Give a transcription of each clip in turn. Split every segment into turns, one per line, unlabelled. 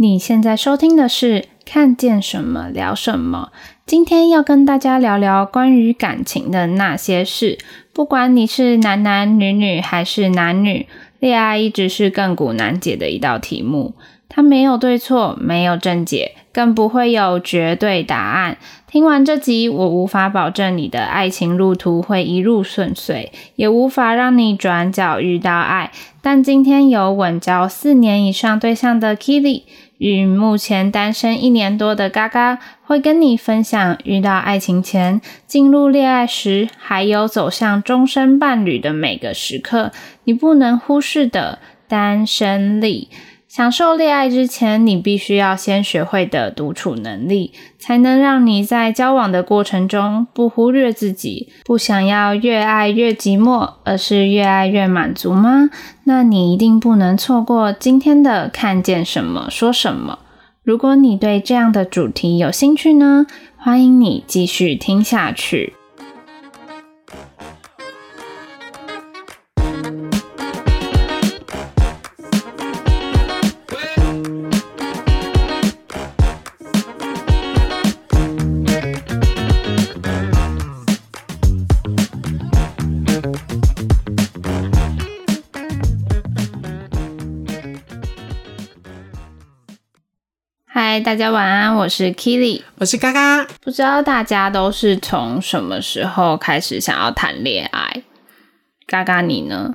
你现在收听的是《看见什么聊什么》，今天要跟大家聊聊关于感情的那些事。不管你是男男女女还是男女，恋爱一直是亘古难解的一道题目。它没有对错，没有正解，更不会有绝对答案。听完这集，我无法保证你的爱情路途会一路顺遂，也无法让你转角遇到爱。但今天有稳交四年以上对象的 Keely。与目前单身一年多的嘎嘎，会跟你分享遇到爱情前、进入恋爱时，还有走向终身伴侣的每个时刻，你不能忽视的单身力。享受恋爱之前，你必须要先学会的独处能力，才能让你在交往的过程中不忽略自己，不想要越爱越寂寞，而是越爱越满足吗？那你一定不能错过今天的看见什么说什么。如果你对这样的主题有兴趣呢，欢迎你继续听下去。嗨，大家晚安，我是 Kili，
我是嘎嘎。
不知道大家都是从什么时候开始想要谈恋爱？嘎嘎，你呢？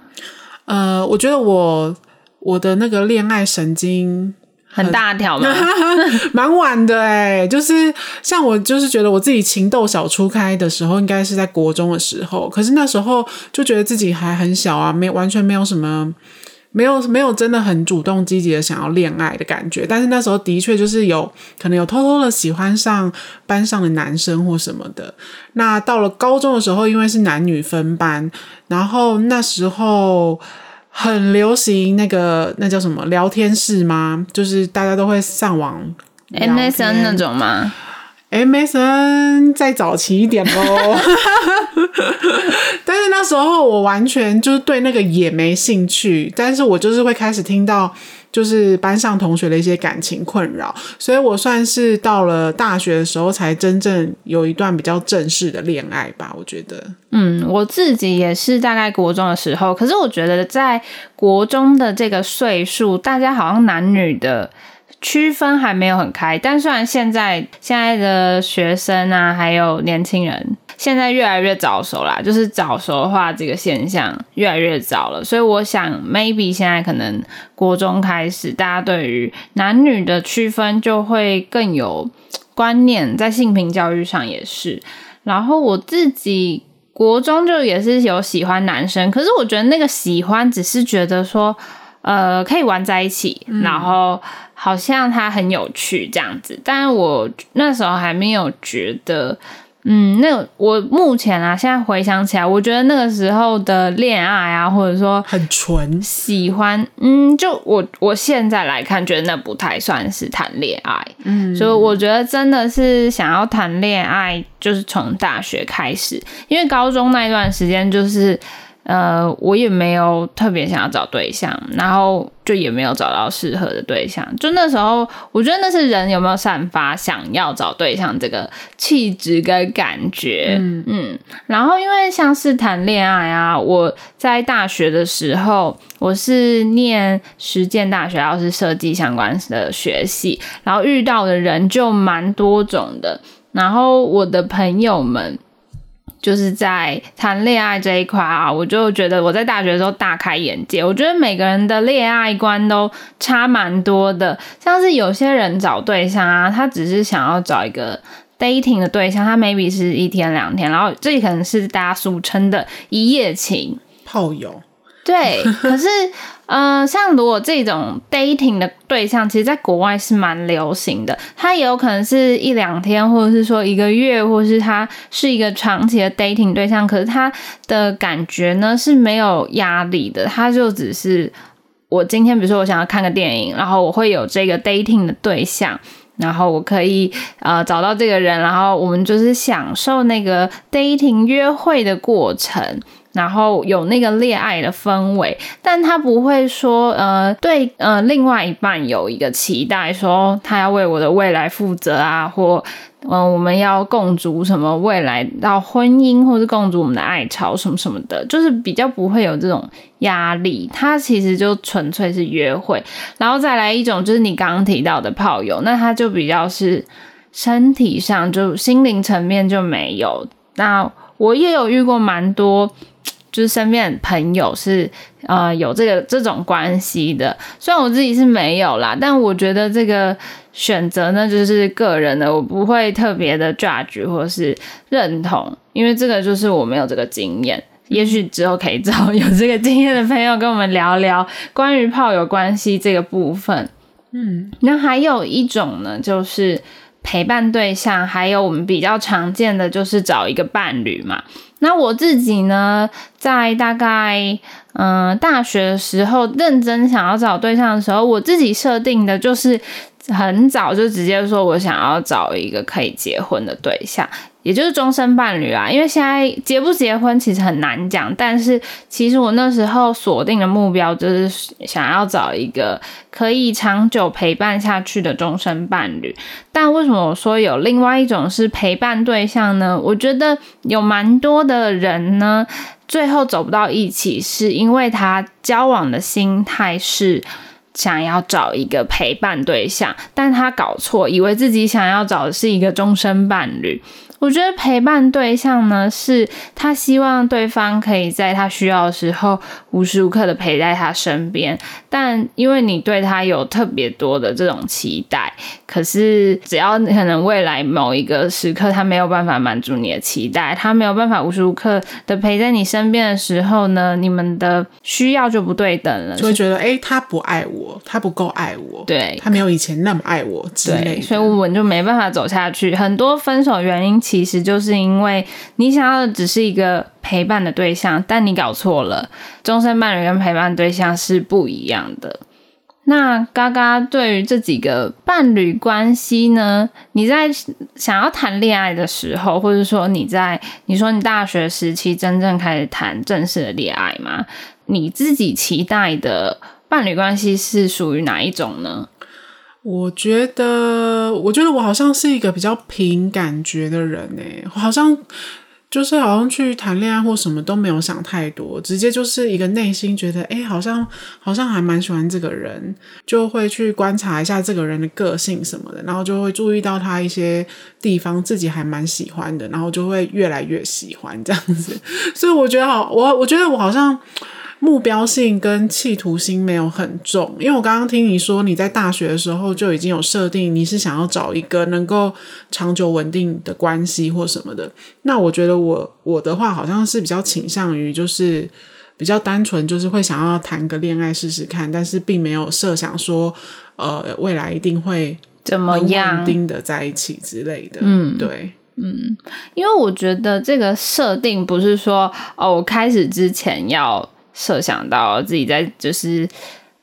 呃，我觉得我我的那个恋爱神经
很，很大条嘛，
蛮晚的哎。就是像我，就是觉得我自己情窦小初开的时候，应该是在国中的时候。可是那时候就觉得自己还很小啊，没完全没有什么。没有没有真的很主动积极的想要恋爱的感觉，但是那时候的确就是有可能有偷偷的喜欢上班上的男生或什么的。那到了高中的时候，因为是男女分班，然后那时候很流行那个那叫什么聊天室吗？就是大家都会上网
MSN 那种吗
？MSN 再早期一点咯，但是那时候我完全就是对那个也没兴趣，但是我就是会开始听到就是班上同学的一些感情困扰，所以我算是到了大学的时候才真正有一段比较正式的恋爱吧，我觉得。
嗯，我自己也是大概国中的时候，可是我觉得在国中的这个岁数，大家好像男女的。区分还没有很开，但虽然现在现在的学生啊，还有年轻人，现在越来越早熟啦，就是早熟化这个现象越来越早了，所以我想 maybe 现在可能国中开始，大家对于男女的区分就会更有观念，在性平教育上也是。然后我自己国中就也是有喜欢男生，可是我觉得那个喜欢只是觉得说，呃，可以玩在一起，嗯、然后。好像他很有趣这样子，但是我那时候还没有觉得，嗯，那我目前啊，现在回想起来，我觉得那个时候的恋爱啊，或者说
很纯
喜欢，嗯，就我我现在来看，觉得那不太算是谈恋爱，嗯，所以我觉得真的是想要谈恋爱，就是从大学开始，因为高中那一段时间就是。呃，我也没有特别想要找对象，然后就也没有找到适合的对象。就那时候，我觉得那是人有没有散发想要找对象这个气质跟感觉。嗯嗯。然后，因为像是谈恋爱啊，我在大学的时候，我是念实践大学，然后是设计相关的学系，然后遇到的人就蛮多种的。然后我的朋友们。就是在谈恋爱这一块啊，我就觉得我在大学的时候大开眼界。我觉得每个人的恋爱观都差蛮多的，像是有些人找对象啊，他只是想要找一个 dating 的对象，他 maybe 是一天两天，然后这可能是大家俗称的一夜情
炮友。
对，可是。呃，像如果这种 dating 的对象，其实在国外是蛮流行的。他也有可能是一两天，或者是说一个月，或者是他是一个长期的 dating 对象。可是他的感觉呢是没有压力的，他就只是我今天比如说我想要看个电影，然后我会有这个 dating 的对象，然后我可以呃找到这个人，然后我们就是享受那个 dating 约会的过程。然后有那个恋爱的氛围，但他不会说，呃，对，呃，另外一半有一个期待，说他要为我的未来负责啊，或，嗯、我们要共筑什么未来到婚姻，或是共筑我们的爱巢什么什么的，就是比较不会有这种压力。他其实就纯粹是约会，然后再来一种就是你刚刚提到的炮友，那他就比较是身体上就心灵层面就没有。那我也有遇过蛮多。就是身边朋友是呃有这个这种关系的，虽然我自己是没有啦，但我觉得这个选择呢就是个人的，我不会特别的 judge 或是认同，因为这个就是我没有这个经验，也许之后可以找 有这个经验的朋友跟我们聊聊关于炮友关系这个部分。嗯，那还有一种呢，就是陪伴对象，还有我们比较常见的就是找一个伴侣嘛。那我自己呢，在大概嗯、大学的时候，认真想要找对象的时候，我自己设定的就是很早就直接说我想要找一个可以结婚的对象。也就是终身伴侣啊，因为现在结不结婚其实很难讲，但是其实我那时候锁定的目标就是想要找一个可以长久陪伴下去的终身伴侣。但为什么我说有另外一种是陪伴对象呢？我觉得有蛮多的人呢，最后走不到一起，是因为他交往的心态是想要找一个陪伴对象，但他搞错，以为自己想要找的是一个终身伴侣。我觉得陪伴对象呢，是他希望对方可以在他需要的时候无时无刻的陪在他身边。但因为你对他有特别多的这种期待，可是只要可能未来某一个时刻他没有办法满足你的期待，他没有办法无时无刻的陪在你身边的时候呢，你们的需要就不对等了，
就会觉得诶，他不爱我，他不够爱我，
对，
他没有以前那么爱我之类的，
所以我们就没办法走下去。很多分手原因。其实就是因为你想要的只是一个陪伴的对象，但你搞错了，终身伴侣跟陪伴对象是不一样的。那嘎嘎对于这几个伴侣关系呢？你在想要谈恋爱的时候，或者说你在你说你大学时期真正开始谈正式的恋爱吗？你自己期待的伴侣关系是属于哪一种呢？
我觉得，我觉得我好像是一个比较凭感觉的人诶，我好像就是好像去谈恋爱或什么都没有想太多，直接就是一个内心觉得，诶，好像好像还蛮喜欢这个人，就会去观察一下这个人的个性什么的，然后就会注意到他一些地方自己还蛮喜欢的，然后就会越来越喜欢这样子。所以我觉得好，我我觉得我好像。目标性跟企图心没有很重，因为我刚刚听你说你在大学的时候就已经有设定，你是想要找一个能够长久稳定的关系或什么的。那我觉得我我的话好像是比较倾向于就是比较单纯，就是会想要谈个恋爱试试看，但是并没有设想说呃未来一定会
怎么样稳
定的在一起之类的。嗯，对，
嗯，因为我觉得这个设定不是说哦，我开始之前要。设想到自己在就是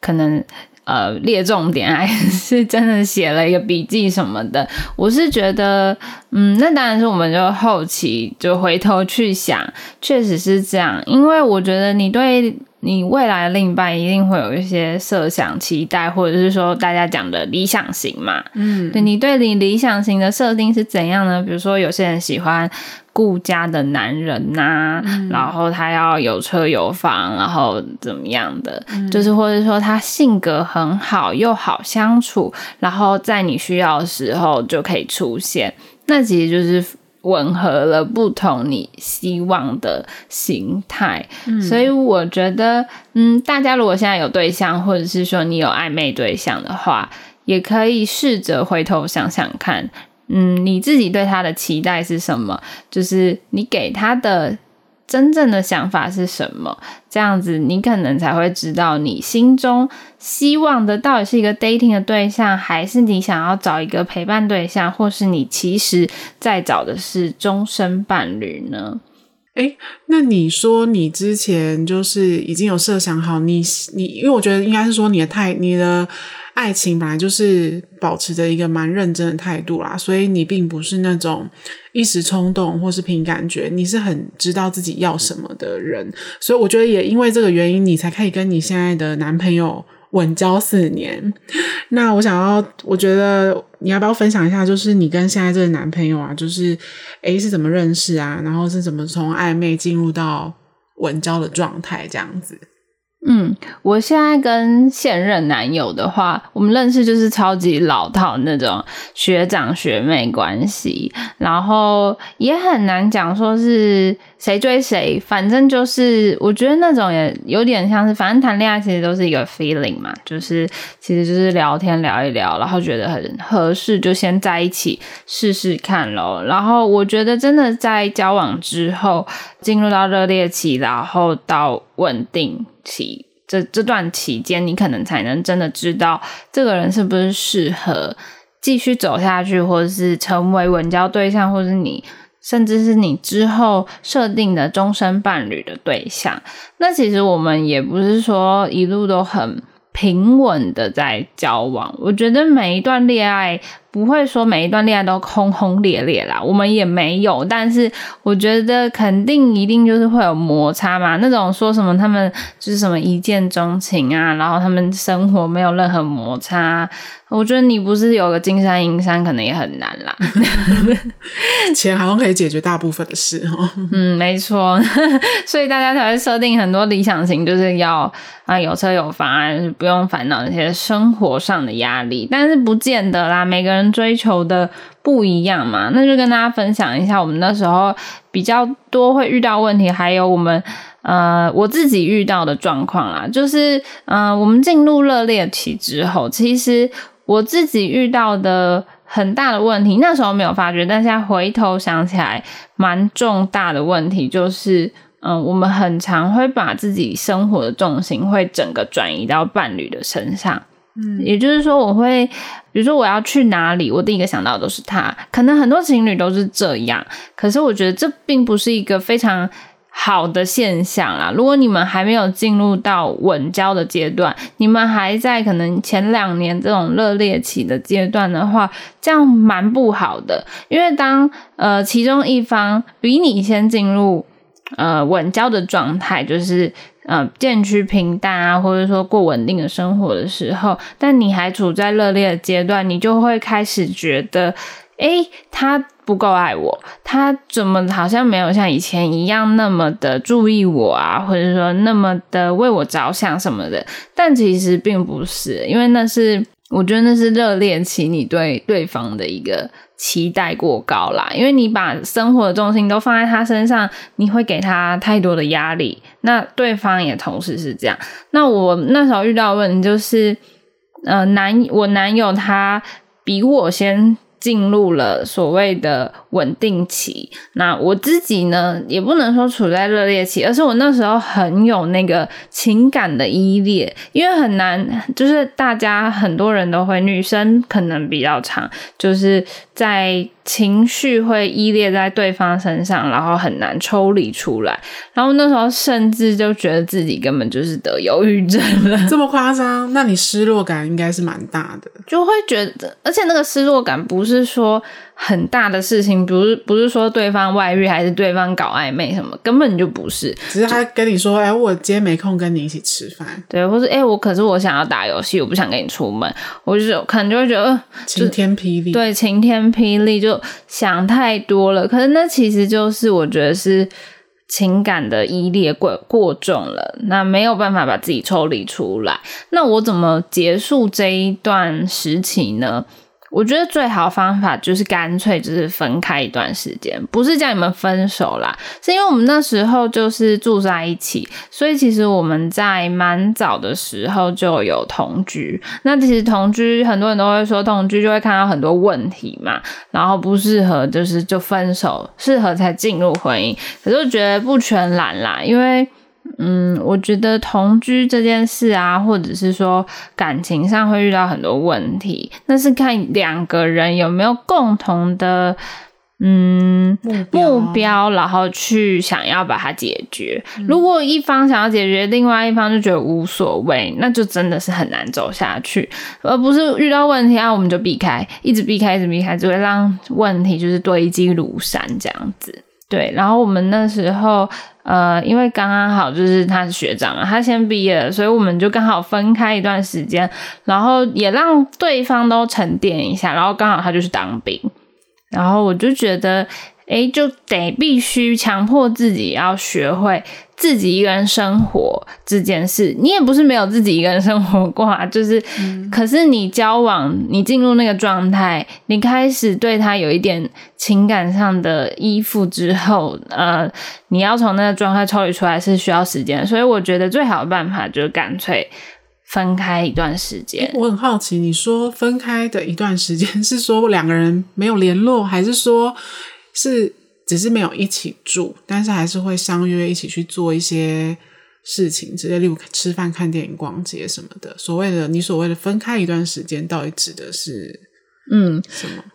可能呃列重点，还是真的写了一个笔记什么的。我是觉得，嗯，那当然是我们就后期就回头去想，确实是这样。因为我觉得你对你未来的另一半一定会有一些设想、期待，或者是说大家讲的理想型嘛。嗯，对，你对你理想型的设定是怎样呢？比如说有些人喜欢。顾家的男人呐、啊，嗯、然后他要有车有房，然后怎么样的，嗯、就是或者说他性格很好又好相处，然后在你需要的时候就可以出现，那其实就是吻合了不同你希望的形态。嗯、所以我觉得，嗯，大家如果现在有对象，或者是说你有暧昧对象的话，也可以试着回头想想看。嗯，你自己对他的期待是什么？就是你给他的真正的想法是什么？这样子，你可能才会知道你心中希望的到底是一个 dating 的对象，还是你想要找一个陪伴对象，或是你其实在找的是终身伴侣呢？
哎，那你说你之前就是已经有设想好你你，因为我觉得应该是说你的态你的爱情本来就是保持着一个蛮认真的态度啦，所以你并不是那种一时冲动或是凭感觉，你是很知道自己要什么的人，所以我觉得也因为这个原因，你才可以跟你现在的男朋友。稳交四年，那我想要，我觉得你要不要分享一下，就是你跟现在这个男朋友啊，就是诶是怎么认识啊，然后是怎么从暧昧进入到稳交的状态这样子。
嗯，我现在跟现任男友的话，我们认识就是超级老套那种学长学妹关系，然后也很难讲说是谁追谁，反正就是我觉得那种也有点像是，反正谈恋爱其实都是一个 feeling 嘛，就是其实就是聊天聊一聊，然后觉得很合适就先在一起试试看咯。然后我觉得真的在交往之后进入到热恋期，然后到稳定期，这这段期间，你可能才能真的知道这个人是不是适合继续走下去，或者是成为稳交对象，或者是你甚至是你之后设定的终身伴侣的对象。那其实我们也不是说一路都很平稳的在交往，我觉得每一段恋爱。不会说每一段恋爱都轰轰烈烈啦，我们也没有。但是我觉得肯定一定就是会有摩擦嘛。那种说什么他们就是什么一见钟情啊，然后他们生活没有任何摩擦，我觉得你不是有个金山银山，可能也很难啦。
钱好像可以解决大部分的事哦。
嗯，没错。所以大家才会设定很多理想型，就是要啊有车有房啊，不用烦恼那些生活上的压力。但是不见得啦，每个人。追求的不一样嘛，那就跟大家分享一下我们那时候比较多会遇到问题，还有我们呃我自己遇到的状况啦。就是嗯、呃，我们进入热恋期之后，其实我自己遇到的很大的问题，那时候没有发觉，但现在回头想起来，蛮重大的问题就是，嗯、呃，我们很常会把自己生活的重心会整个转移到伴侣的身上。嗯，也就是说，我会，比如说我要去哪里，我第一个想到的都是他。可能很多情侣都是这样，可是我觉得这并不是一个非常好的现象啦。如果你们还没有进入到稳交的阶段，你们还在可能前两年这种热恋期的阶段的话，这样蛮不好的。因为当呃其中一方比你先进入呃稳交的状态，就是。嗯，渐趋平淡啊，或者说过稳定的生活的时候，但你还处在热烈的阶段，你就会开始觉得，诶，他不够爱我，他怎么好像没有像以前一样那么的注意我啊，或者说那么的为我着想什么的？但其实并不是，因为那是，我觉得那是热恋期你对对方的一个。期待过高啦，因为你把生活的重心都放在他身上，你会给他太多的压力。那对方也同时是这样。那我那时候遇到问题就是，呃，男我男友他比我先。进入了所谓的稳定期，那我自己呢，也不能说处在热烈期，而是我那时候很有那个情感的依恋，因为很难，就是大家很多人都会，女生可能比较长，就是在。情绪会依恋在对方身上，然后很难抽离出来。然后那时候甚至就觉得自己根本就是得忧郁症了，
这么夸张？那你失落感应该是蛮大的，
就会觉得，而且那个失落感不是说很大的事情，不是不是说对方外遇还是对方搞暧昧什么，根本就不是。
只是他跟你说，哎，我今天没空跟你一起吃饭，
对，或是哎，我可是我想要打游戏，我不想跟你出门，我就可能就会觉得
晴天霹雳，
对，晴天霹雳就。想太多了，可是那其实就是我觉得是情感的依恋过过重了，那没有办法把自己抽离出来。那我怎么结束这一段时期呢？我觉得最好的方法就是干脆就是分开一段时间，不是叫你们分手啦，是因为我们那时候就是住在一起，所以其实我们在蛮早的时候就有同居。那其实同居很多人都会说同居就会看到很多问题嘛，然后不适合就是就分手，适合才进入婚姻。可是我觉得不全然啦，因为。嗯，我觉得同居这件事啊，或者是说感情上会遇到很多问题，那是看两个人有没有共同的嗯
目标，
目标，然后去想要把它解决。嗯。如果一方想要解决，另外一方就觉得无所谓，那就真的是很难走下去。而不是遇到问题啊，我们就避开，一直避开，一直避开，只会让问题就是堆积如山这样子。对，然后我们那时候，呃，因为刚刚好就是他是学长嘛，他先毕业，所以我们就刚好分开一段时间，然后也让对方都沉淀一下，然后刚好他就去当兵，然后我就觉得。诶，就得必须强迫自己要学会自己一个人生活这件事。你也不是没有自己一个人生活过啊，就是，嗯、可是你交往，你进入那个状态，你开始对他有一点情感上的依附之后，呃，你要从那个状态抽离出来是需要时间。所以我觉得最好的办法就是干脆分开一段时间。
我很好奇，你说分开的一段时间 是说两个人没有联络，还是说？是，只是没有一起住，但是还是会相约一起去做一些事情，直接例如吃饭、看电影、逛街什么的。所谓的你所谓的分开一段时间，到底指的是嗯什么？嗯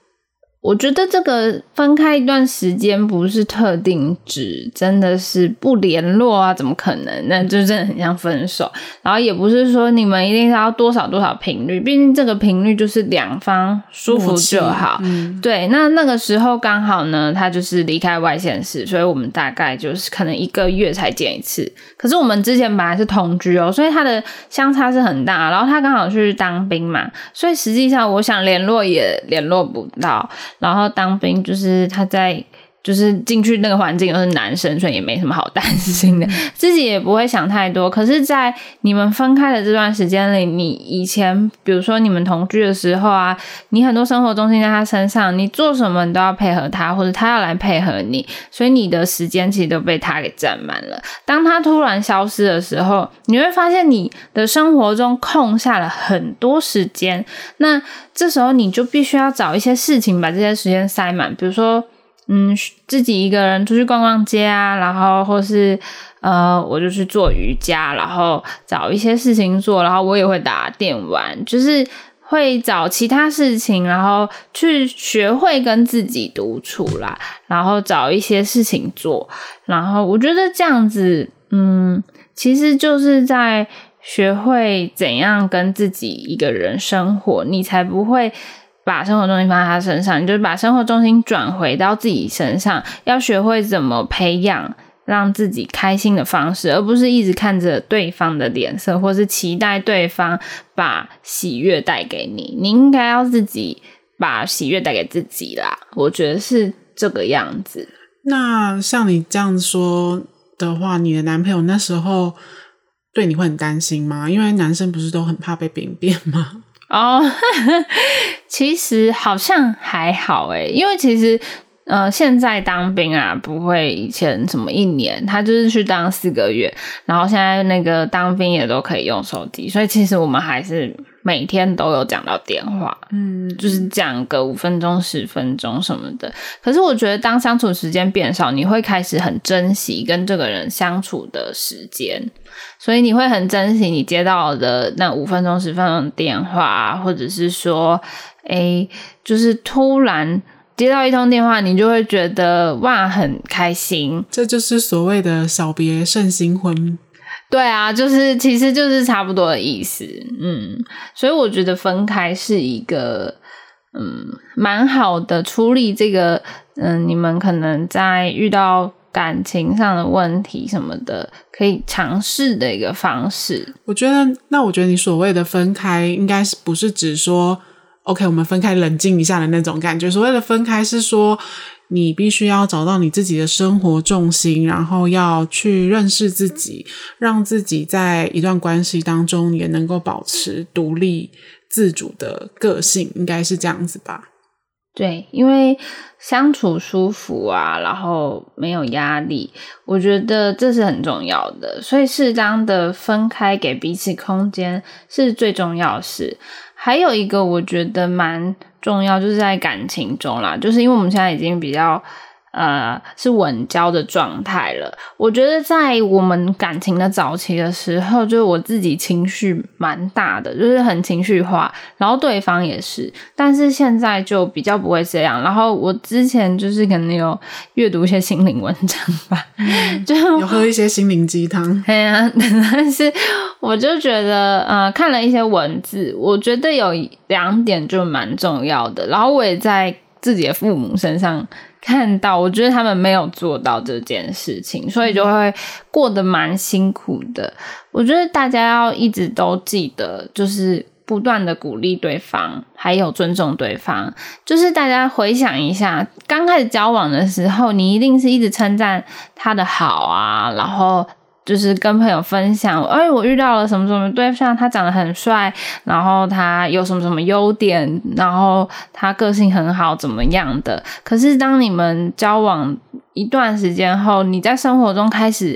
我觉得这个分开一段时间不是特定指真的是不联络啊，怎么可能？那就真的很像分手。然后也不是说你们一定要多少多少频率，毕竟这个频率就是两方舒服就好。嗯、对，那那个时候刚好呢，他就是离开外县市，所以我们大概就是可能一个月才见一次。可是我们之前本来是同居哦，所以他的相差是很大。然后他刚好去当兵嘛，所以实际上我想联络也联络不到。然后当兵就是他在，就是进去那个环境又是男生，所以也没什么好担心的，自己也不会想太多。可是，在你们分开的这段时间里，你以前比如说你们同居的时候啊，你很多生活重心在他身上，你做什么你都要配合他，或者他要来配合你，所以你的时间其实都被他给占满了。当他突然消失的时候，你会发现你的生活中空下了很多时间。那这时候你就必须要找一些事情把这些时间塞满，比如说，嗯，自己一个人出去逛逛街啊，然后或是呃，我就去做瑜伽，然后找一些事情做，然后我也会打电玩，就是会找其他事情，然后去学会跟自己独处啦，然后找一些事情做，然后我觉得这样子，嗯，其实就是在。学会怎样跟自己一个人生活，你才不会把生活重心放在他身上。你就是把生活重心转回到自己身上，要学会怎么培养让自己开心的方式，而不是一直看着对方的脸色，或是期待对方把喜悦带给你。你应该要自己把喜悦带给自己啦。我觉得是这个样子。
那像你这样说的话，你的男朋友那时候。对，你会很担心吗？因为男生不是都很怕被兵变吗？
哦，其实好像还好诶，因为其实呃，现在当兵啊，不会以前什么一年，他就是去当四个月，然后现在那个当兵也都可以用手机，所以其实我们还是。每天都有讲到电话，嗯，就是讲个五分钟、十分钟什么的。可是我觉得，当相处时间变少，你会开始很珍惜跟这个人相处的时间，所以你会很珍惜你接到的那五分钟、十分钟的电话，或者是说，诶，就是突然接到一通电话，你就会觉得哇，很开心。
这就是所谓的小别胜新婚。
对啊，就是其实就是差不多的意思，嗯，所以我觉得分开是一个嗯蛮好的处理这个嗯你们可能在遇到感情上的问题什么的可以尝试的一个方式。
我觉得，那我觉得你所谓的分开，应该是不是指说，OK，我们分开冷静一下的那种感觉？所谓的分开是说。你必须要找到你自己的生活重心，然后要去认识自己，让自己在一段关系当中也能够保持独立自主的个性，应该是这样子吧？
对，因为相处舒服啊，然后没有压力，我觉得这是很重要的。所以适当的分开，给彼此空间是最重要的事。还有一个我觉得蛮重要，就是在感情中啦，就是因为我们现在已经比较呃，是稳交的状态了。我觉得在我们感情的早期的时候，就是我自己情绪蛮大的，就是很情绪化，然后对方也是。但是现在就比较不会这样。然后我之前就是可能有阅读一些心灵文章吧，
嗯、
就
有喝一些心灵鸡汤。
对啊，但是我就觉得，呃，看了一些文字，我觉得有两点就蛮重要的。然后我也在自己的父母身上。看到，我觉得他们没有做到这件事情，所以就会过得蛮辛苦的。我觉得大家要一直都记得，就是不断的鼓励对方，还有尊重对方。就是大家回想一下，刚开始交往的时候，你一定是一直称赞他的好啊，然后。就是跟朋友分享，哎，我遇到了什么什么对象，他长得很帅，然后他有什么什么优点，然后他个性很好，怎么样的？可是当你们交往一段时间后，你在生活中开始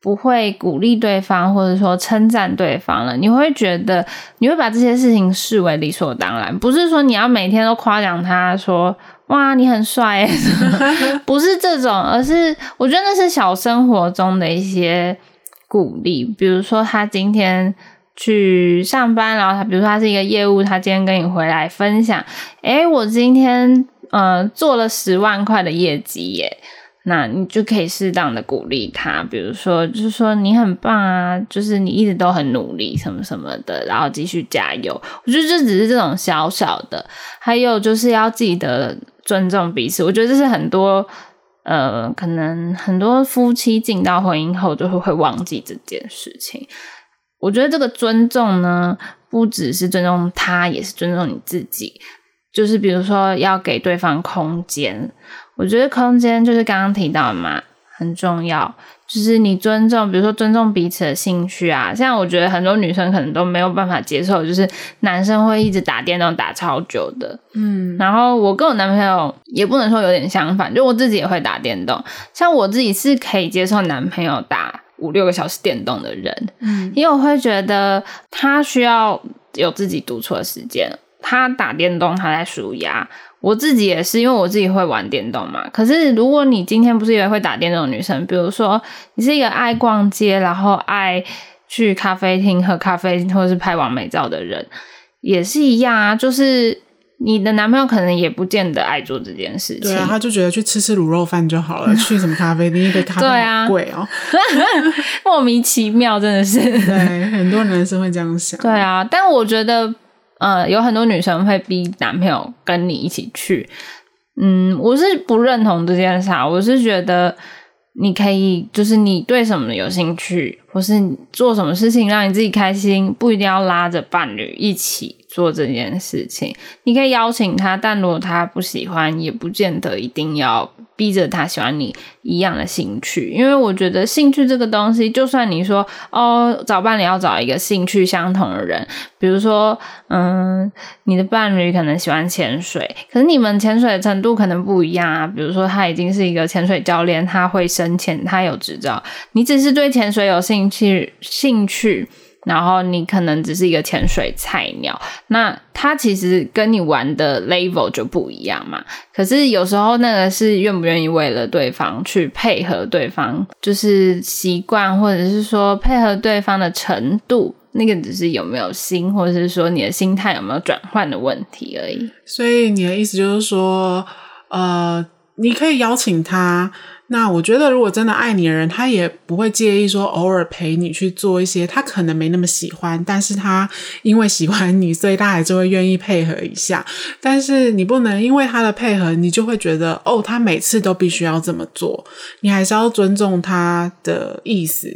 不会鼓励对方，或者说称赞对方了，你会觉得你会把这些事情视为理所当然，不是说你要每天都夸奖他说。哇，你很帅耶！不是这种，而是我觉得那是小生活中的一些鼓励。比如说，他今天去上班，然后他，比如说他是一个业务，他今天跟你回来分享，诶，我今天呃做了十万块的业绩耶。那你就可以适当的鼓励他，比如说，就是说你很棒啊，就是你一直都很努力，什么什么的，然后继续加油。我觉得这只是这种小小的，还有就是要记得尊重彼此。我觉得这是很多呃，可能很多夫妻进到婚姻后就会会忘记这件事情。我觉得这个尊重呢，不只是尊重他，也是尊重你自己。就是比如说要给对方空间。我觉得空间就是刚刚提到的嘛，很重要。就是你尊重，比如说尊重彼此的兴趣啊。像我觉得很多女生可能都没有办法接受，就是男生会一直打电动打超久的。嗯，然后我跟我男朋友也不能说有点相反，就我自己也会打电动。像我自己是可以接受男朋友打五六个小时电动的人，嗯，因为我会觉得他需要有自己独处的时间。他打电动，他在纾压。我自己也是，因为我自己会玩电动嘛。可是如果你今天不是一个会打电动的女生，比如说你是一个爱逛街，然后爱去咖啡厅喝咖啡，或者是拍完美照的人，也是一样啊。就是你的男朋友可能也不见得爱做这件事情。
对啊，他就觉得去吃吃卤肉饭就好了，去什么咖啡厅一杯咖啡好贵哦，
莫名其妙，真的是。
对，很多男生会这样想。
对啊，但我觉得。呃，有很多女生会逼男朋友跟你一起去，嗯，我是不认同这件事啊。我是觉得你可以，就是你对什么有兴趣，或是做什么事情让你自己开心，不一定要拉着伴侣一起做这件事情。你可以邀请他，但如果他不喜欢，也不见得一定要。逼着他喜欢你一样的兴趣，因为我觉得兴趣这个东西，就算你说哦，找伴侣要找一个兴趣相同的人，比如说，嗯，你的伴侣可能喜欢潜水，可是你们潜水的程度可能不一样啊。比如说，他已经是一个潜水教练，他会深潜，他有执照，你只是对潜水有兴趣，兴趣。然后你可能只是一个潜水菜鸟，那他其实跟你玩的 level 就不一样嘛。可是有时候那个是愿不愿意为了对方去配合对方，就是习惯或者是说配合对方的程度，那个只是有没有心，或者是说你的心态有没有转换的问题而已。
所以你的意思就是说，呃，你可以邀请他。那我觉得，如果真的爱你的人，他也不会介意说偶尔陪你去做一些他可能没那么喜欢，但是他因为喜欢你，所以他还是会愿意配合一下。但是你不能因为他的配合，你就会觉得哦，他每次都必须要这么做。你还是要尊重他的意思。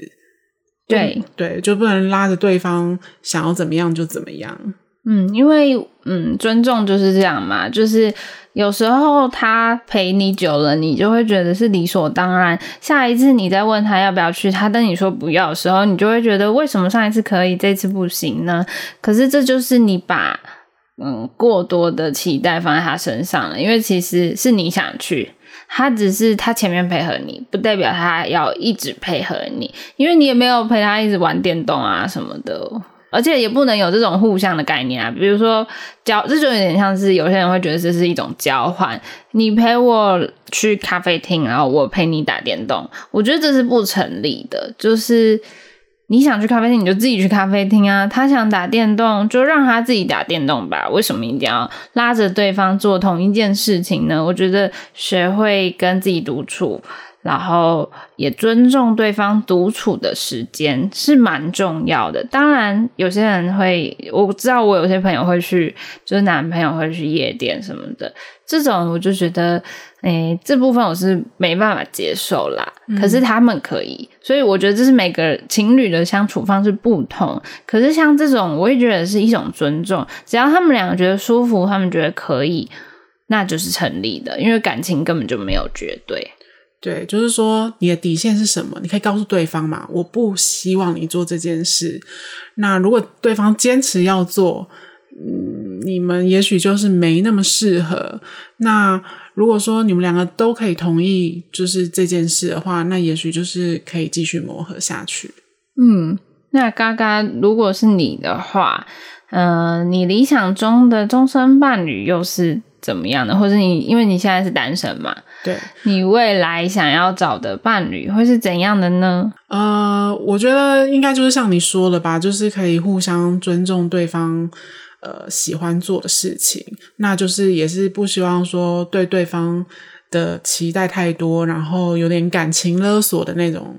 对
对，就不能拉着对方想要怎么样就怎么样。
嗯，因为嗯，尊重就是这样嘛，就是。有时候他陪你久了，你就会觉得是理所当然。下一次你再问他要不要去，他跟你说不要的时候，你就会觉得为什么上一次可以，这次不行呢？可是这就是你把嗯过多的期待放在他身上了，因为其实是你想去，他只是他前面配合你，不代表他要一直配合你，因为你也没有陪他一直玩电动啊什么的。而且也不能有这种互相的概念啊。比如说交，这就有点像是有些人会觉得这是一种交换，你陪我去咖啡厅，然后我陪你打电动，我觉得这是不成立的。就是你想去咖啡厅，你就自己去咖啡厅啊；他想打电动，就让他自己打电动吧。为什么一定要拉着对方做同一件事情呢？我觉得学会跟自己独处。然后也尊重对方独处的时间是蛮重要的。当然，有些人会，我知道我有些朋友会去，就是男朋友会去夜店什么的，这种我就觉得，诶，这部分我是没办法接受啦。嗯。可是他们可以，所以我觉得这是每个情侣的相处方式不同。可是像这种，我也觉得是一种尊重，只要他们两个觉得舒服，他们觉得可以，那就是成立的，因为感情根本就没有绝对。
对，就是说你的底线是什么？你可以告诉对方嘛，我不希望你做这件事。那如果对方坚持要做，嗯，你们也许就是没那么适合。那如果说你们两个都可以同意，就是这件事的话，那也许就是可以继续磨合下去。
嗯，那嘎嘎，如果是你的话，嗯、呃，你理想中的终身伴侣又是怎么样的？或者你因为你现在是单身嘛？
对，
你未来想要找的伴侣会是怎样的呢？
呃，我觉得应该就是像你说的吧，就是可以互相尊重对方，呃，喜欢做的事情，那就是也是不希望说对对方的期待太多，然后有点感情勒索的那种。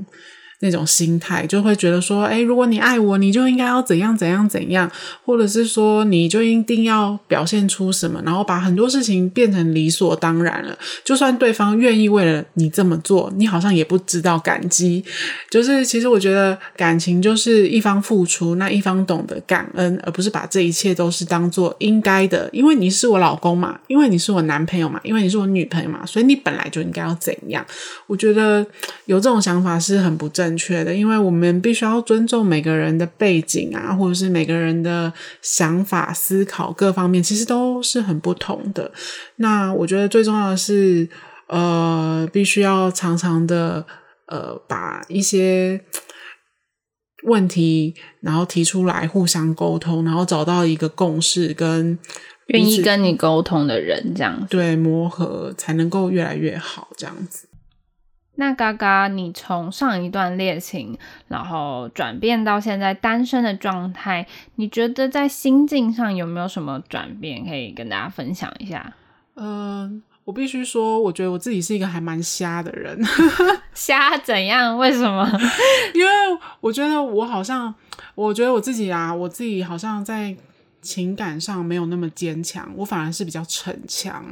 那种心态就会觉得说，诶，如果你爱我，你就应该要怎样怎样怎样，或者是说，你就一定要表现出什么，然后把很多事情变成理所当然了。就算对方愿意为了你这么做，你好像也不知道感激。就是其实我觉得感情就是一方付出，那一方懂得感恩，而不是把这一切都是当做应该的。因为你是我老公嘛，因为你是我男朋友嘛，因为你是我女朋友嘛，所以你本来就应该要怎样。我觉得有这种想法是很不正。正确的，因为我们必须要尊重每个人的背景啊，或者是每个人的想法、思考各方面，其实都是很不同的。那我觉得最重要的是，呃，必须要常常的，呃，把一些问题然后提出来，互相沟通，然后找到一个共识，跟
愿意跟你沟通的人，这样子，
对，磨合才能够越来越好，这样子。
那嘎嘎，你从上一段恋情，然后转变到现在单身的状态，你觉得在心境上有没有什么转变可以跟大家分享一下？
嗯、呃，我必须说，我觉得我自己是一个还蛮瞎的人。
瞎怎样？为什么？
因为我觉得我好像，我觉得我自己啊，我自己好像在。情感上没有那么坚强，我反而是比较逞强。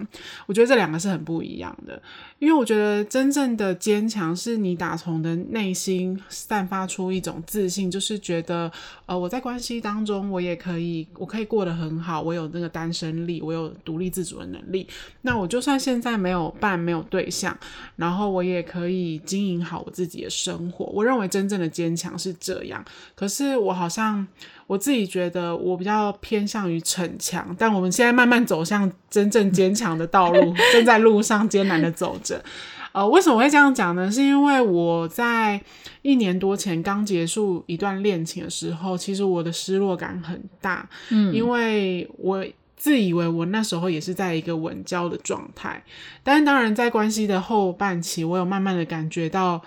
我觉得这两个是很不一样的，因为我觉得真正的坚强是你打从的内心散发出一种自信，就是觉得呃我在关系当中我也可以，我可以过得很好，我有那个单身力，我有独立自主的能力。那我就算现在没有伴，没有对象，然后我也可以经营好我自己的生活。我认为真正的坚强是这样，可是我好像。我自己觉得我比较偏向于逞强，但我们现在慢慢走向真正坚强的道路，正在路上艰难的走着。呃，为什么会这样讲呢？是因为我在一年多前刚结束一段恋情的时候，其实我的失落感很大，嗯，因为我自以为我那时候也是在一个稳交的状态，但是当然在关系的后半期，我有慢慢的感觉到。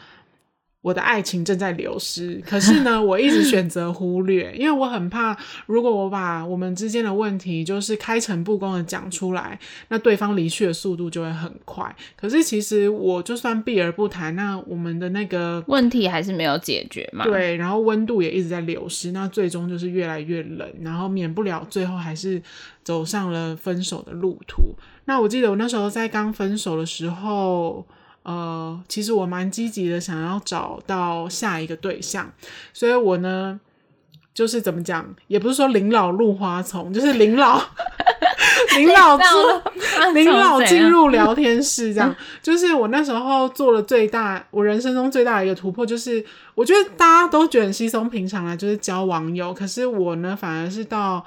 我的爱情正在流失，可是呢，我一直选择忽略，因为我很怕，如果我把我们之间的问题就是开诚布公的讲出来，那对方离去的速度就会很快。可是其实我就算避而不谈，那我们的那个
问题还是没有解决嘛。
对，然后温度也一直在流失，那最终就是越来越冷，然后免不了最后还是走上了分手的路途。那我记得我那时候在刚分手的时候。呃，其实我蛮积极的，想要找到下一个对象，所以我呢，就是怎么讲，也不是说临老入花丛，就是临老，临老之，临老进入聊天室，这样，就是我那时候做了最大，我人生中最大的一个突破，就是我觉得大家都觉得很稀松平常啊，就是交网友，可是我呢，反而是到。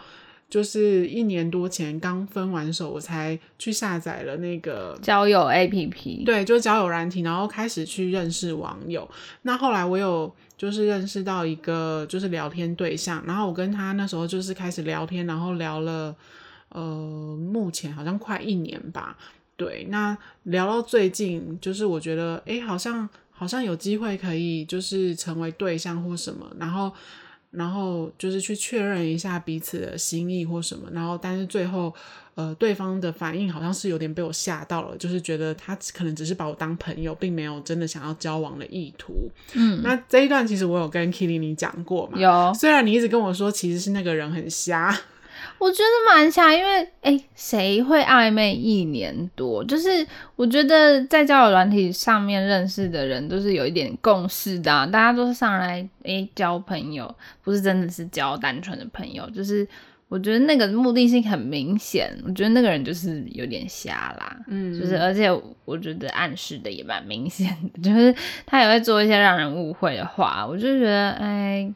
就是一年多前刚分完手，我才去下载了那个
交友 APP，
对，就交友软体，然后开始去认识网友。那后来我有就是认识到一个就是聊天对象，然后我跟他那时候就是开始聊天，然后聊了呃，目前好像快一年吧。对，那聊到最近，就是我觉得诶，好像好像有机会可以就是成为对象或什么，然后。然后就是去确认一下彼此的心意或什么，然后但是最后，呃，对方的反应好像是有点被我吓到了，就是觉得他可能只是把我当朋友，并没有真的想要交往的意图。嗯，那这一段其实我有跟 Kitty 你讲过嘛？
有，
虽然你一直跟我说其实是那个人很瞎。
我觉得蛮像，因为诶，谁会暧昧一年多？就是我觉得在交友软体上面认识的人都是有一点共识的，大家都是上来诶交朋友，不是真的是交单纯的朋友。就是我觉得那个目的性很明显，我觉得那个人就是有点瞎啦，嗯，就是而且我觉得暗示的也蛮明显的，就是他也会做一些让人误会的话，我就觉得哎。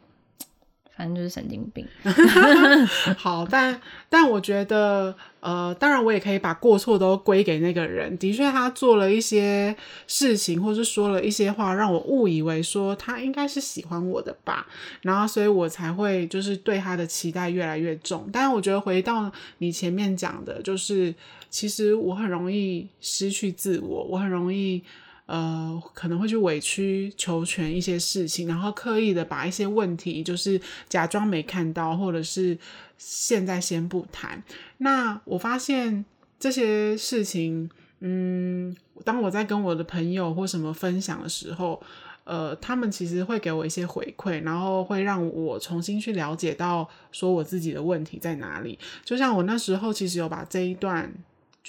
反正就是神经病。
好，但但我觉得，呃，当然我也可以把过错都归给那个人。的确，他做了一些事情，或是说了一些话，让我误以为说他应该是喜欢我的吧。然后，所以我才会就是对他的期待越来越重。但，我觉得回到你前面讲的，就是其实我很容易失去自我，我很容易。呃，可能会去委曲求全一些事情，然后刻意的把一些问题就是假装没看到，或者是现在先不谈。那我发现这些事情，嗯，当我在跟我的朋友或什么分享的时候，呃，他们其实会给我一些回馈，然后会让我重新去了解到说我自己的问题在哪里。就像我那时候其实有把这一段。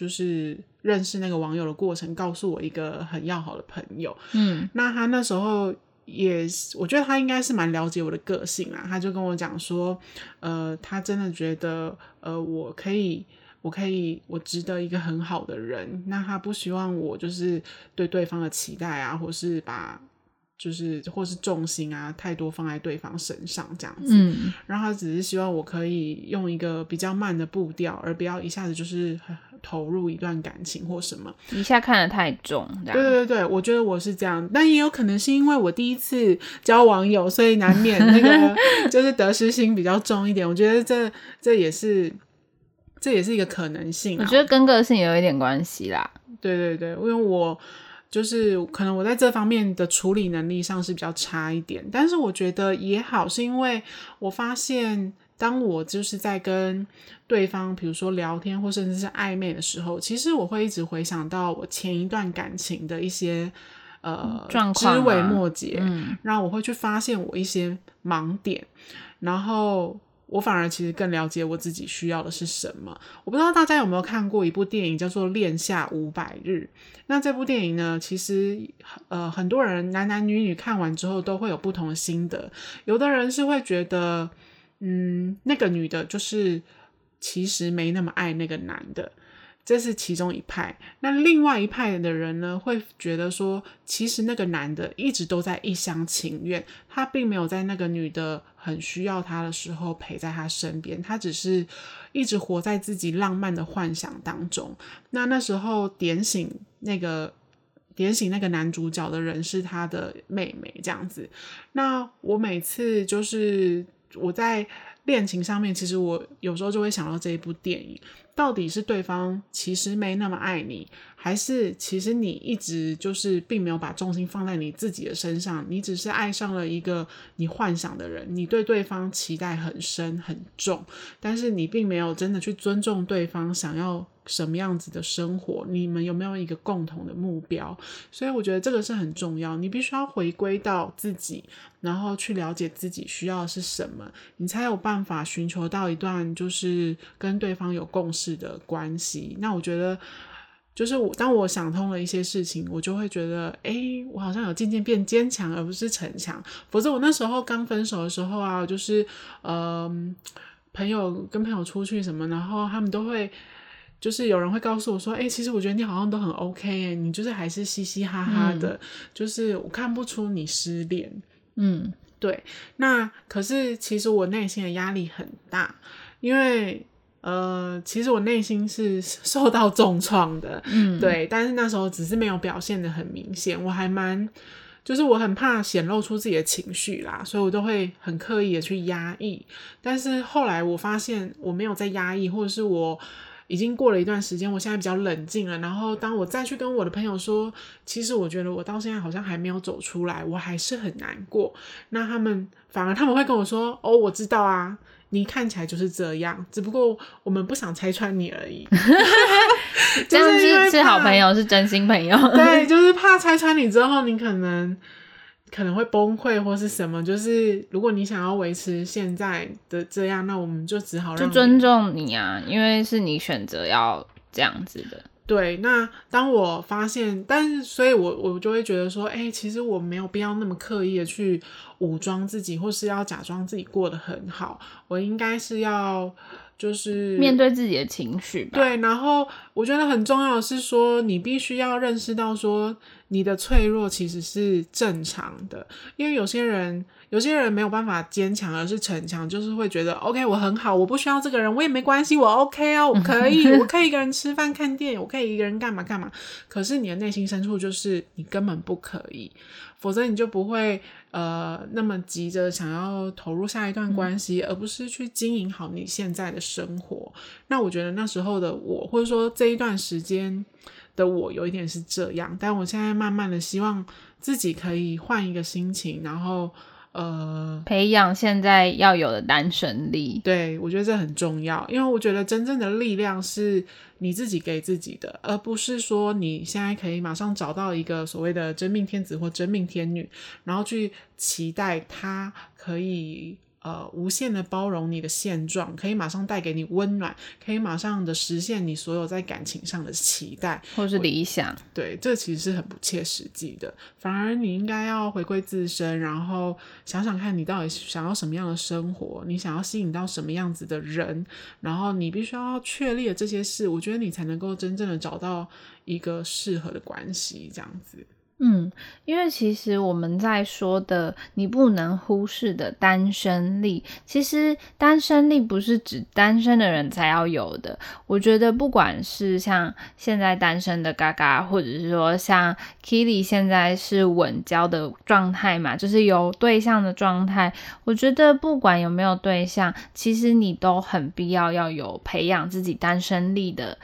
就是认识那个网友的过程，告诉我一个很要好的朋友。嗯，那他那时候也，我觉得他应该是蛮了解我的个性啊。他就跟我讲说，呃，他真的觉得，呃，我可以，我可以，我值得一个很好的人。那他不希望我就是对对方的期待啊，或是把。就是或是重心啊，太多放在对方身上这样子，嗯，然后他只是希望我可以用一个比较慢的步调，而不要一下子就是投入一段感情或什么，
一下看得太重。
对对对，我觉得我是这样，但也有可能是因为我第一次交网友，所以难免那个 就是得失心比较重一点。我觉得这这也是这也是一个可能性啊，
我觉得跟个性有一点关系啦。
对对对，因为我。就是可能我在这方面的处理能力上是比较差一点，但是我觉得也好，是因为我发现，当我就是在跟对方，比如说聊天或甚至是暧昧的时候，其实我会一直回想到我前一段感情的一些呃
状况、
枝微末节，嗯，然后我会去发现我一些盲点，然后。我反而其实更了解我自己需要的是什么。我不知道大家有没有看过一部电影叫做《恋夏五百日》。那这部电影呢，其实呃很多人男男女女看完之后都会有不同的心得。有的人是会觉得，嗯，那个女的就是其实没那么爱那个男的。这是其中一派，那另外一派的人呢，会觉得说，其实那个男的一直都在一厢情愿，他并没有在那个女的很需要他的时候陪在他身边，他只是一直活在自己浪漫的幻想当中。那那时候点醒那个点醒那个男主角的人是他的妹妹，这样子。那我每次就是我在恋情上面，其实我有时候就会想到这一部电影。到底是对方其实没那么爱你，还是其实你一直就是并没有把重心放在你自己的身上？你只是爱上了一个你幻想的人，你对对方期待很深很重，但是你并没有真的去尊重对方想要什么样子的生活。你们有没有一个共同的目标？所以我觉得这个是很重要，你必须要回归到自己，然后去了解自己需要的是什么，你才有办法寻求到一段就是跟对方有共识的关系，那我觉得，就是我当我想通了一些事情，我就会觉得，哎，我好像有渐渐变坚强，而不是逞强。否则我那时候刚分手的时候啊，就是，嗯、呃，朋友跟朋友出去什么，然后他们都会，就是有人会告诉我说，哎，其实我觉得你好像都很 OK，你就是还是嘻嘻哈哈的，嗯、就是我看不出你失恋。嗯，对。那可是其实我内心的压力很大。因为呃，其实我内心是受到重创的，嗯，对，但是那时候只是没有表现的很明显，我还蛮，就是我很怕显露出自己的情绪啦，所以我都会很刻意的去压抑。但是后来我发现我没有在压抑，或者是我已经过了一段时间，我现在比较冷静了。然后当我再去跟我的朋友说，其实我觉得我到现在好像还没有走出来，我还是很难过。那他们反而他们会跟我说：“哦，我知道啊。”你看起来就是这样，只不过我们不想拆穿你而已。
这样是是好朋友，是真心朋友。
对，就是怕拆穿你之后，你可能可能会崩溃或是什么。就是如果你想要维持现在的这样，那我们就只好让
就尊重你啊，因为是你选择要这样子的。
对，那当我发现，但是所以我，我我就会觉得说，哎、欸，其实我没有必要那么刻意的去武装自己，或是要假装自己过得很好。我应该是要就是
面对自己的情绪吧。
对，然后我觉得很重要的是说，你必须要认识到说，你的脆弱其实是正常的，因为有些人。有些人没有办法坚强，而是逞强，就是会觉得 OK，我很好，我不需要这个人，我也没关系，我 OK 啊，我可以，我可以一个人吃饭看电影，我可以一个人干嘛干嘛。可是你的内心深处就是你根本不可以，否则你就不会呃那么急着想要投入下一段关系，而不是去经营好你现在的生活。那我觉得那时候的我，或者说这一段时间的我，有一点是这样，但我现在慢慢的希望自己可以换一个心情，然后。呃，
培养现在要有的单身力，
对，我觉得这很重要，因为我觉得真正的力量是你自己给自己的，而不是说你现在可以马上找到一个所谓的真命天子或真命天女，然后去期待他可以。呃，无限的包容你的现状，可以马上带给你温暖，可以马上的实现你所有在感情上的期待
或是理想。
对，这其实是很不切实际的。反而你应该要回归自身，然后想想看你到底想要什么样的生活，你想要吸引到什么样子的人，然后你必须要确立这些事，我觉得你才能够真正的找到一个适合的关系，这样子。
嗯，因为其实我们在说的你不能忽视的单身力，其实单身力不是指单身的人才要有的。我觉得不管是像现在单身的嘎嘎，或者是说像 Keely 现在是稳交的状态嘛，就是有对象的状态。我觉得不管有没有对象，其实你都很必要要有培养自己单身力的，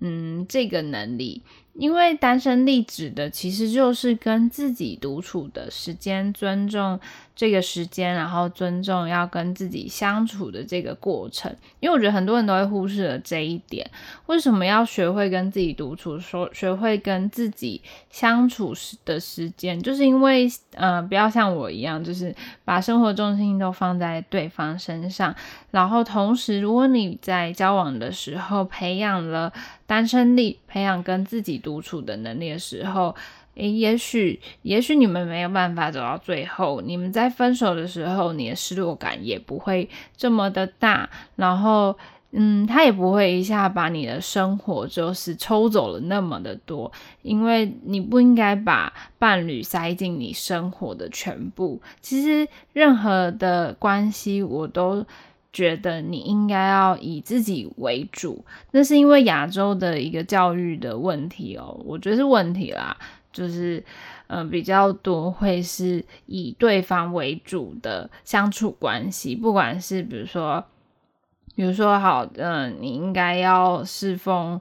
嗯，这个能力。因为单身力指的其实就是跟自己独处的时间，尊重这个时间，然后尊重要跟自己相处的这个过程。因为我觉得很多人都会忽视了这一点。为什么要学会跟自己独处，说学会跟自己相处时的时间，就是因为呃，不要像我一样，就是把生活重心都放在对方身上。然后同时，如果你在交往的时候培养了单身力，培养跟自己独处的能力的时候，诶，也许也许你们没有办法走到最后，你们在分手的时候，你的失落感也不会这么的大，然后，嗯，他也不会一下把你的生活就是抽走了那么的多，因为你不应该把伴侣塞进你生活的全部。其实任何的关系，我都。觉得你应该要以自己为主，那是因为亚洲的一个教育的问题哦，我觉得是问题啦，就是嗯、呃、比较多会是以对方为主的相处关系，不管是比如说，比如说好，嗯、你应该要侍奉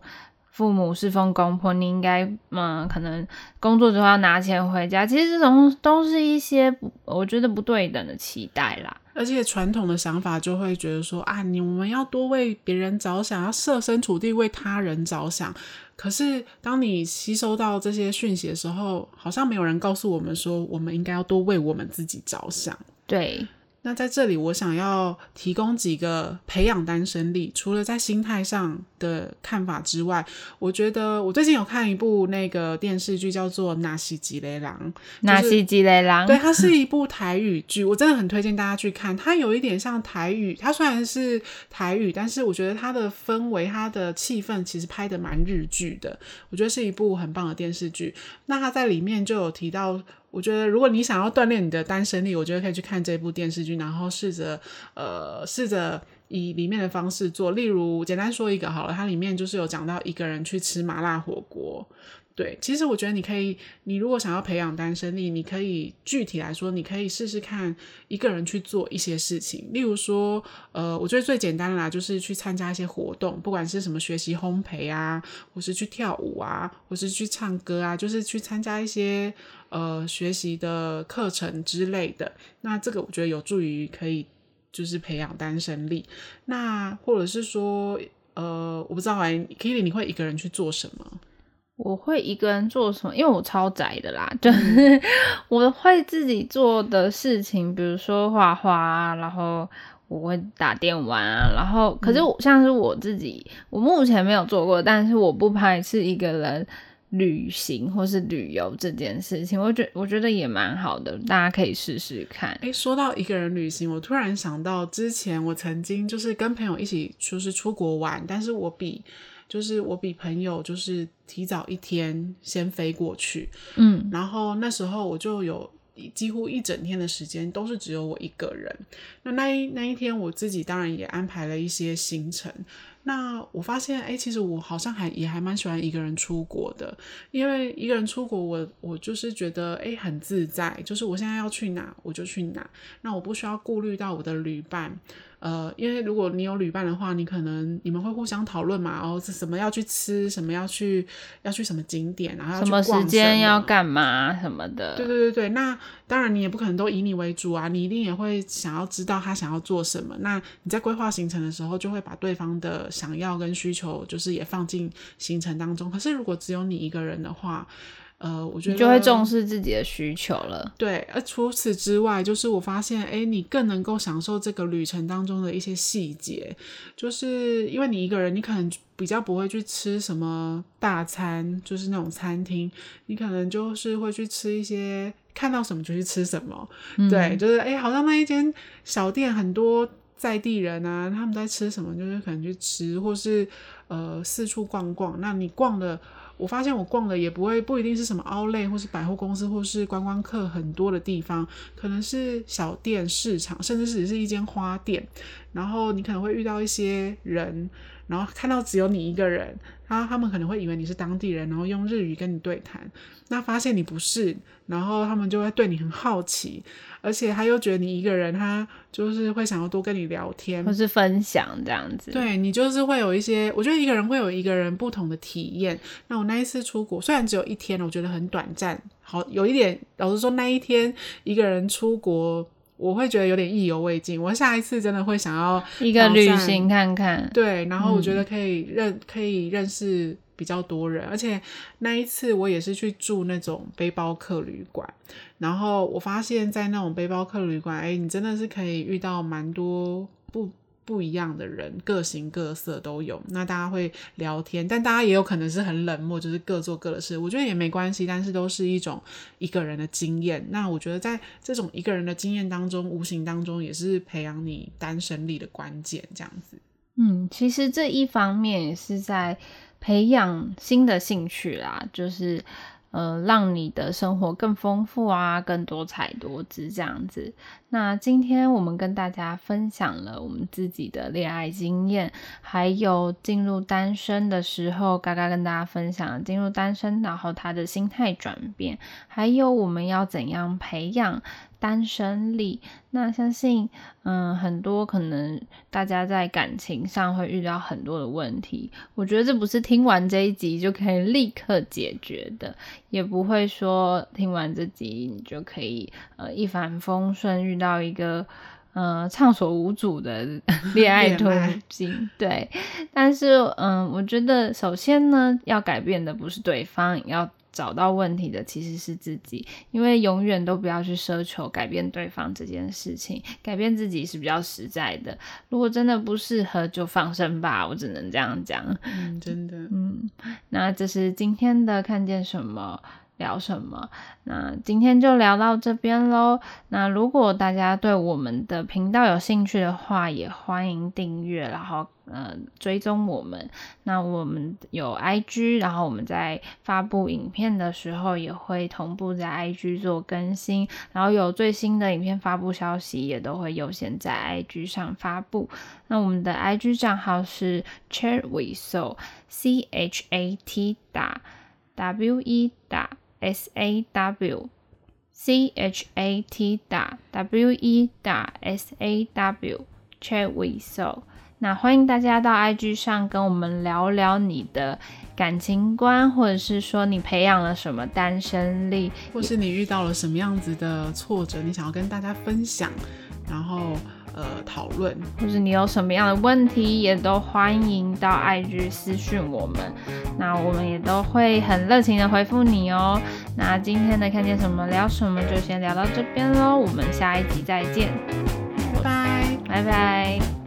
父母，侍奉公婆，你应该嗯可能工作之后要拿钱回家，其实这种都是一些我觉得不对等的期待啦。
而且传统的想法就会觉得说啊，你我们要多为别人着想，要设身处地为他人着想。可是当你吸收到这些讯息的时候，好像没有人告诉我们说，我们应该要多为我们自己着想。
对。
那在这里，我想要提供几个培养单身力，除了在心态上的看法之外，我觉得我最近有看一部那个电视剧，叫做《纳西吉雷狼》。
纳西吉雷狼，
对，它是一部台语剧，我真的很推荐大家去看。它有一点像台语，它虽然是台语，但是我觉得它的氛围、它的气氛其实拍的蛮日剧的。我觉得是一部很棒的电视剧。那它在里面就有提到。我觉得，如果你想要锻炼你的单身力，我觉得可以去看这部电视剧，然后试着，呃，试着以里面的方式做，例如简单说一个好了，它里面就是有讲到一个人去吃麻辣火锅。对，其实我觉得你可以，你如果想要培养单身力，你可以具体来说，你可以试试看一个人去做一些事情。例如说，呃，我觉得最简单的啦，就是去参加一些活动，不管是什么学习烘焙啊，或是去跳舞啊，或是去唱歌啊，就是去参加一些呃学习的课程之类的。那这个我觉得有助于可以就是培养单身力。那或者是说，呃，我不知道哎，Keely 你会一个人去做什么？
我会一个人做什么？因为我超宅的啦，就是 我会自己做的事情，比如说画画啊，然后我会打电玩啊，然后可是我像是我自己，我目前没有做过，但是我不排斥一个人旅行或是旅游这件事情，我觉我觉得也蛮好的，大家可以试试看。
诶，说到一个人旅行，我突然想到之前我曾经就是跟朋友一起就是出国玩，但是我比。就是我比朋友就是提早一天先飞过去，
嗯，
然后那时候我就有几乎一整天的时间都是只有我一个人。那那一那一天我自己当然也安排了一些行程。那我发现，哎，其实我好像还也还蛮喜欢一个人出国的，因为一个人出国我，我我就是觉得，哎，很自在，就是我现在要去哪我就去哪，那我不需要顾虑到我的旅伴。呃，因为如果你有旅伴的话，你可能你们会互相讨论嘛，然后是什么要去吃，什么要去要去什么景点，然后要去逛什么，
什么时间要干嘛什么的。
对对对对，那当然你也不可能都以你为主啊，你一定也会想要知道他想要做什么。那你在规划行程的时候，就会把对方的想要跟需求，就是也放进行程当中。可是如果只有你一个人的话，呃，我觉得
就会重视自己的需求了。
对，而除此之外，就是我发现，哎，你更能够享受这个旅程当中的一些细节，就是因为你一个人，你可能比较不会去吃什么大餐，就是那种餐厅，你可能就是会去吃一些看到什么就去吃什么。嗯、对，就是哎，好像那一间小店很多在地人啊，他们在吃什么，就是可能去吃，或是呃四处逛逛。那你逛的。我发现我逛的也不会不一定是什么 outlet 或是百货公司或是观光客很多的地方，可能是小店、市场，甚至是只是一间花店。然后你可能会遇到一些人，然后看到只有你一个人，然后他们可能会以为你是当地人，然后用日语跟你对谈。那发现你不是，然后他们就会对你很好奇。而且他又觉得你一个人，他就是会想要多跟你聊天，
或是分享这样子。
对，你就是会有一些，我觉得一个人会有一个人不同的体验。那我那一次出国，虽然只有一天，我觉得很短暂。好，有一点，老实说，那一天一个人出国，我会觉得有点意犹未尽。我下一次真的会想要
一个旅行看看。
对，然后我觉得可以认，嗯、可以认识。比较多人，而且那一次我也是去住那种背包客旅馆，然后我发现，在那种背包客旅馆，哎，你真的是可以遇到蛮多不不一样的人，各形各色都有。那大家会聊天，但大家也有可能是很冷漠，就是各做各的事。我觉得也没关系，但是都是一种一个人的经验。那我觉得在这种一个人的经验当中，无形当中也是培养你单身力的关键，这样子。
嗯，其实这一方面也是在。培养新的兴趣啦，就是呃，让你的生活更丰富啊，更多彩多姿这样子。那今天我们跟大家分享了我们自己的恋爱经验，还有进入单身的时候，嘎嘎跟大家分享进入单身，然后他的心态转变，还有我们要怎样培养单身力。那相信，嗯，很多可能大家在感情上会遇到很多的问题，我觉得这不是听完这一集就可以立刻解决的，也不会说听完这集你就可以呃一帆风顺遇。到一个呃畅所无阻的 恋爱途径，对。但是嗯，我觉得首先呢，要改变的不是对方，要找到问题的其实是自己，因为永远都不要去奢求改变对方这件事情，改变自己是比较实在的。如果真的不适合，就放生吧，我只能这样讲。
嗯，真的，
嗯，那这是今天的看见什么。聊什么。那今天就聊到这边喽。那如果大家对我们的频道有兴趣的话，也欢迎订阅，然后呃追踪我们。那我们有 IG，然后我们在发布影片的时候也会同步在 IG 做更新，然后有最新的影片发布消息也都会优先在 IG 上发布。那我们的 IG 账号是 Chat with Saw，C H A T 打 W E 打 S A W，C H A T 打 W E 打 S A W，Chat with Saw。那欢迎大家到 IG 上跟我们聊聊你的感情观，或者是说你培养了什么单身力，
或是你遇到了什么样子的挫折，你想要跟大家分享，然后呃讨论，
或是你有什么样的问题，也都欢迎到 IG 私讯我们，那我们也都会很热情的回复你哦。那今天的看见什么聊什么就先聊到这边喽，我们下一集再见，
拜拜，
拜拜。